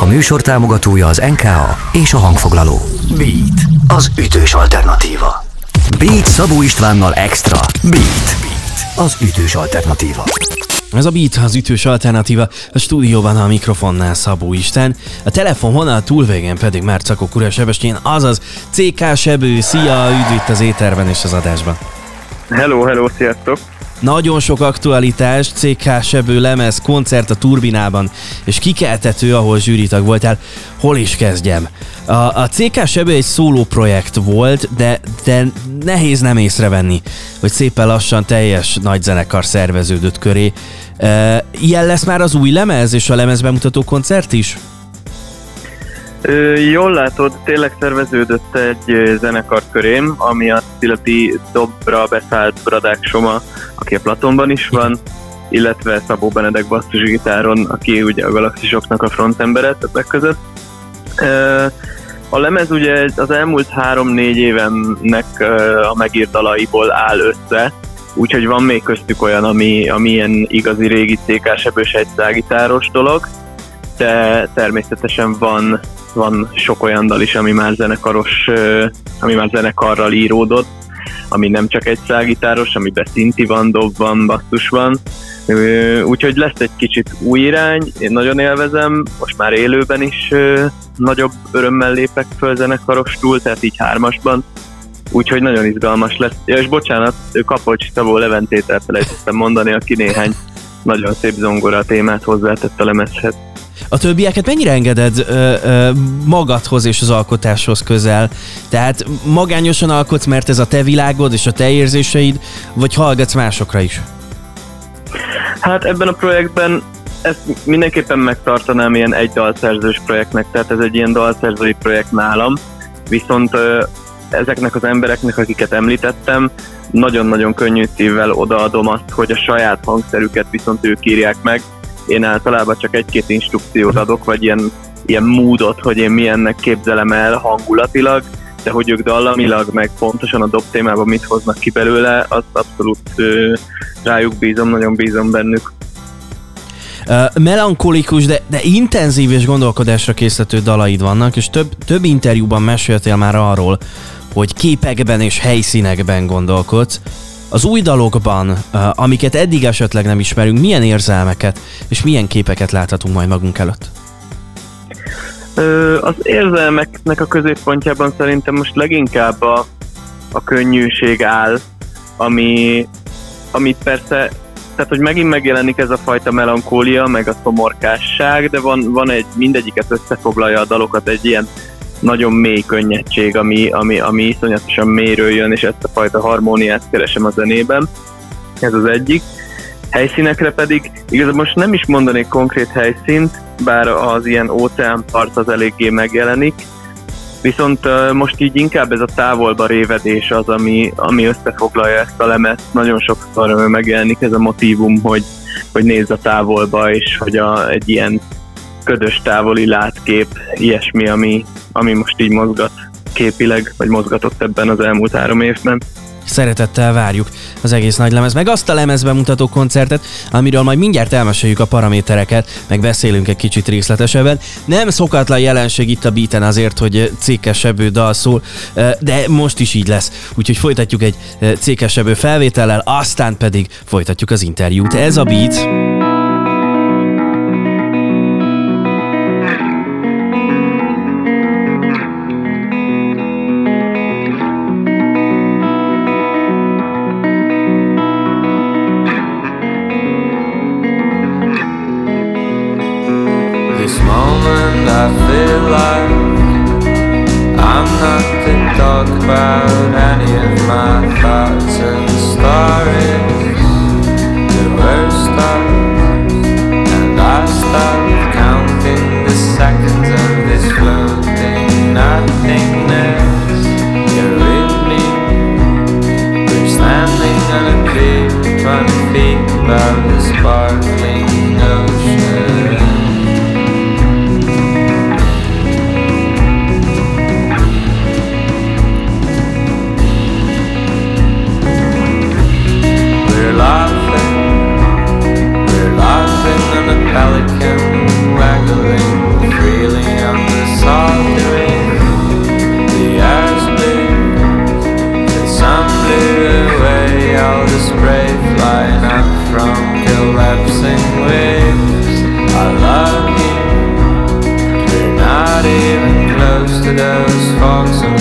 A műsor támogatója az NKA és a hangfoglaló. Beat, az ütős alternatíva. Beat Szabó Istvánnal Extra. Beat, Beat az ütős alternatíva. Ez a Beat az ütős alternatíva, a stúdióban a mikrofonnál Szabó Isten, a telefonvonal túlvégén pedig már Cakó Kura Sebestyén, azaz CK Sebő, szia, üdv itt az éterben és az adásban. Hello, hello, sziasztok! Nagyon sok aktualitás, CK Sebő lemez, koncert a Turbinában, és kikeltető, ahol zsűritag voltál. Hol is kezdjem? A, a CK Sebő egy szóló projekt volt, de, de nehéz nem észrevenni, hogy szépen lassan teljes nagy zenekar szerveződött köré. E, ilyen lesz már az új lemez és a lemez bemutató koncert is? Jól látod, tényleg szerveződött egy zenekar körém, ami a Szilati dobra beszállt Bradák Soma, aki a Platonban is van, illetve Szabó Benedek basszusgitáron, aki ugye a Galaxisoknak a frontembere többek között. A lemez ugye az elmúlt három-négy évennek a megírt dalaiból áll össze, úgyhogy van még köztük olyan, ami, ami ilyen igazi régi CK-sebős egy dolog, de természetesen van van sok olyan dal is, ami már zenekaros, ami már zenekarral íródott, ami nem csak egy szágitáros, amiben szinti van, dob van, basszus van. Úgyhogy lesz egy kicsit új irány, én nagyon élvezem, most már élőben is nagyobb örömmel lépek föl zenekaros túl, tehát így hármasban. Úgyhogy nagyon izgalmas lesz. Ja, és bocsánat, Kapolcs Szabó Leventét elfelejtettem mondani, aki néhány nagyon szép zongora témát hozzátett a lemezhez. A többieket mennyire engeded ö, ö, magadhoz és az alkotáshoz közel? Tehát magányosan alkotsz, mert ez a te világod és a te érzéseid, vagy hallgatsz másokra is? Hát ebben a projektben ezt mindenképpen megtartanám ilyen egy dalszerzős projektnek, tehát ez egy ilyen dalszerzői projekt nálam, viszont ö, ezeknek az embereknek, akiket említettem, nagyon-nagyon könnyű szívvel odaadom azt, hogy a saját hangszerüket viszont ők írják meg, én általában csak egy-két instrukciót adok, vagy ilyen, ilyen módot, hogy én milyennek képzelem el hangulatilag, de hogy ők dallamilag, meg pontosan a dob témában mit hoznak ki belőle, azt abszolút ö, rájuk bízom, nagyon bízom bennük. Uh, melankolikus, de, de intenzív és gondolkodásra készítő dalaid vannak, és több, több interjúban meséltél már arról, hogy képekben és helyszínekben gondolkodsz. Az új dalokban, amiket eddig esetleg nem ismerünk, milyen érzelmeket és milyen képeket láthatunk majd magunk előtt? Az érzelmeknek a középpontjában szerintem most leginkább a, a könnyűség áll, ami, ami persze, tehát hogy megint megjelenik ez a fajta melankólia, meg a szomorkásság, de van, van egy, mindegyiket összefoglalja a dalokat egy ilyen nagyon mély könnyedség, ami, ami, ami iszonyatosan mélyről jön, és ezt a fajta harmóniát keresem a zenében. Ez az egyik. Helyszínekre pedig igazából most nem is mondanék konkrét helyszínt, bár az ilyen óceánpart az eléggé megjelenik, Viszont most így inkább ez a távolba révedés az, ami, ami összefoglalja ezt a lemet. Nagyon sokszor megjelenik ez a motivum, hogy, hogy nézz a távolba, és hogy a, egy ilyen ködös távoli látkép, ilyesmi, ami, ami most így mozgat képileg, vagy mozgatott ebben az elmúlt három évben. Szeretettel várjuk az egész nagy lemez, meg azt a lemezbe mutató koncertet, amiről majd mindjárt elmeséljük a paramétereket, meg beszélünk egy kicsit részletesebben. Nem szokatlan jelenség itt a beaten azért, hogy cékesebbő dal szól, de most is így lesz. Úgyhogy folytatjuk egy cékesebbő felvétellel, aztán pedig folytatjuk az interjút. Ez a beat. moment I feel like I'm not to talk about any of my thoughts and stories. The world stops, and I start counting the seconds of this flow. I love you. We're not even close to those and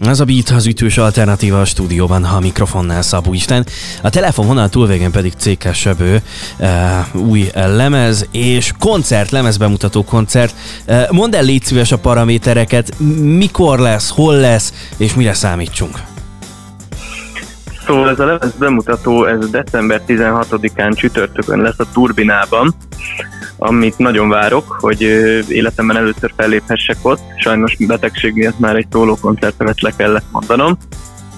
Ez a Beat az ütős alternatíva a stúdióban, ha a mikrofonnál Szabó Isten. A telefonvonal túlvégén pedig CK Sebő, uh, új lemez és koncert, lemezbemutató koncert. Uh, mondd el légy szíves a paramétereket, mikor lesz, hol lesz és mire számítsunk? Szóval ez a lemez bemutató, ez december 16-án csütörtökön lesz a Turbinában, amit nagyon várok, hogy életemben először felléphessek ott. Sajnos betegség miatt már egy szóló koncertemet le kellett mondanom.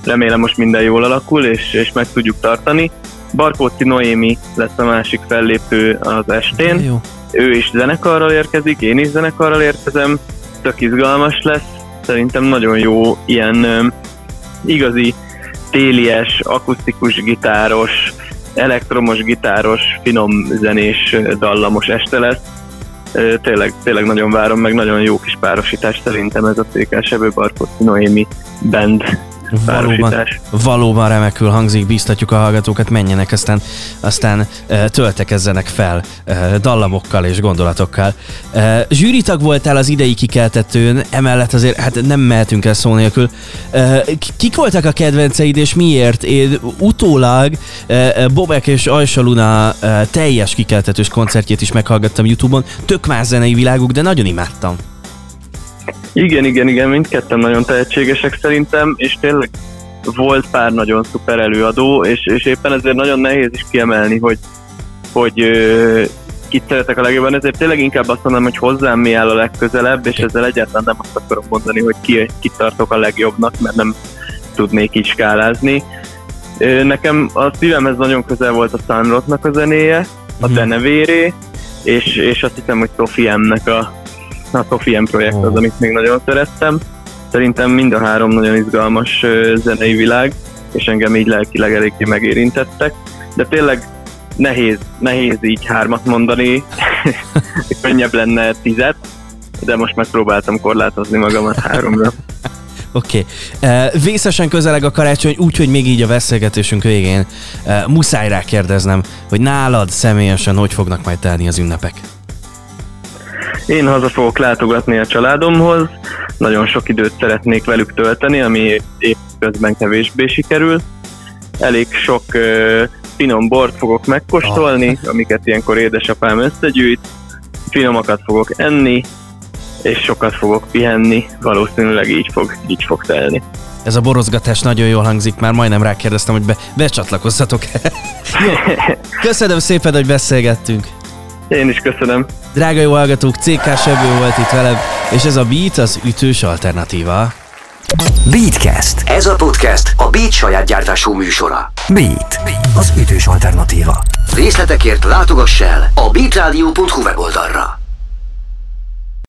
Remélem most minden jól alakul, és, és meg tudjuk tartani. Barkóci Noémi lesz a másik fellépő az estén. Jó. Ő is zenekarral érkezik, én is zenekarral érkezem. Tök izgalmas lesz. Szerintem nagyon jó ilyen igazi télies, akusztikus gitáros, elektromos gitáros, finom zenés, dallamos este lesz. Tényleg, tényleg nagyon várom, meg nagyon jó kis párosítás szerintem ez a CK Sebő Barkot Noémi band Valóban, valóban remekül hangzik, bíztatjuk a hallgatókat, menjenek, aztán, aztán töltekezzenek fel dallamokkal és gondolatokkal. Zsűritag voltál az idei kikeltetőn, emellett azért hát nem mehetünk el szó nélkül. Kik voltak a kedvenceid és miért? Én utólag Bobek és Ajsa Luna teljes kikeltetős koncertjét is meghallgattam Youtube-on, tök más zenei világuk, de nagyon imádtam. Igen, igen, igen, mindketten nagyon tehetségesek szerintem, és tényleg volt pár nagyon szuper előadó, és, és éppen ezért nagyon nehéz is kiemelni, hogy, hogy ö, kit szeretek a legjobban, ezért tényleg inkább azt mondom, hogy hozzám mi áll a legközelebb, és ezzel egyáltalán nem azt akarom mondani, hogy ki, ki tartok a legjobbnak, mert nem tudnék így skálázni. Ö, nekem a szívemhez nagyon közel volt a Sunrotnak a zenéje, a mm. denevéré, és, és azt hiszem, hogy Sofiemnek a, a Sofiem projekt az, amit még nagyon szerettem. Szerintem mind a három nagyon izgalmas zenei világ, és engem így lelkileg eléggé megérintettek, de tényleg nehéz, nehéz így hármat mondani, könnyebb lenne tizet, de most megpróbáltam korlátozni magamat háromra. Oké. Okay. Vészesen közeleg a karácsony, úgyhogy még így a beszélgetésünk végén muszáj rá kérdeznem, hogy nálad személyesen hogy fognak majd telni az ünnepek? Én haza fogok látogatni a családomhoz, nagyon sok időt szeretnék velük tölteni, ami épp közben kevésbé sikerül. Elég sok uh, finom bort fogok megkóstolni, ah. amiket ilyenkor édesapám összegyűjt, finomakat fogok enni, és sokat fogok pihenni, valószínűleg így fog, így fog telni. Ez a borozgatás nagyon jól hangzik, már majdnem rákérdeztem, hogy be, becsatlakozzatok. Jó. Köszönöm szépen, hogy beszélgettünk. Én is köszönöm. Drága jó hallgatók, CK Sebő volt itt velem, és ez a Beat az ütős alternatíva. Beatcast. Ez a podcast a Beat saját gyártású műsora. Beat. Az ütős alternatíva. Részletekért látogass el a beatradio.hu weboldalra.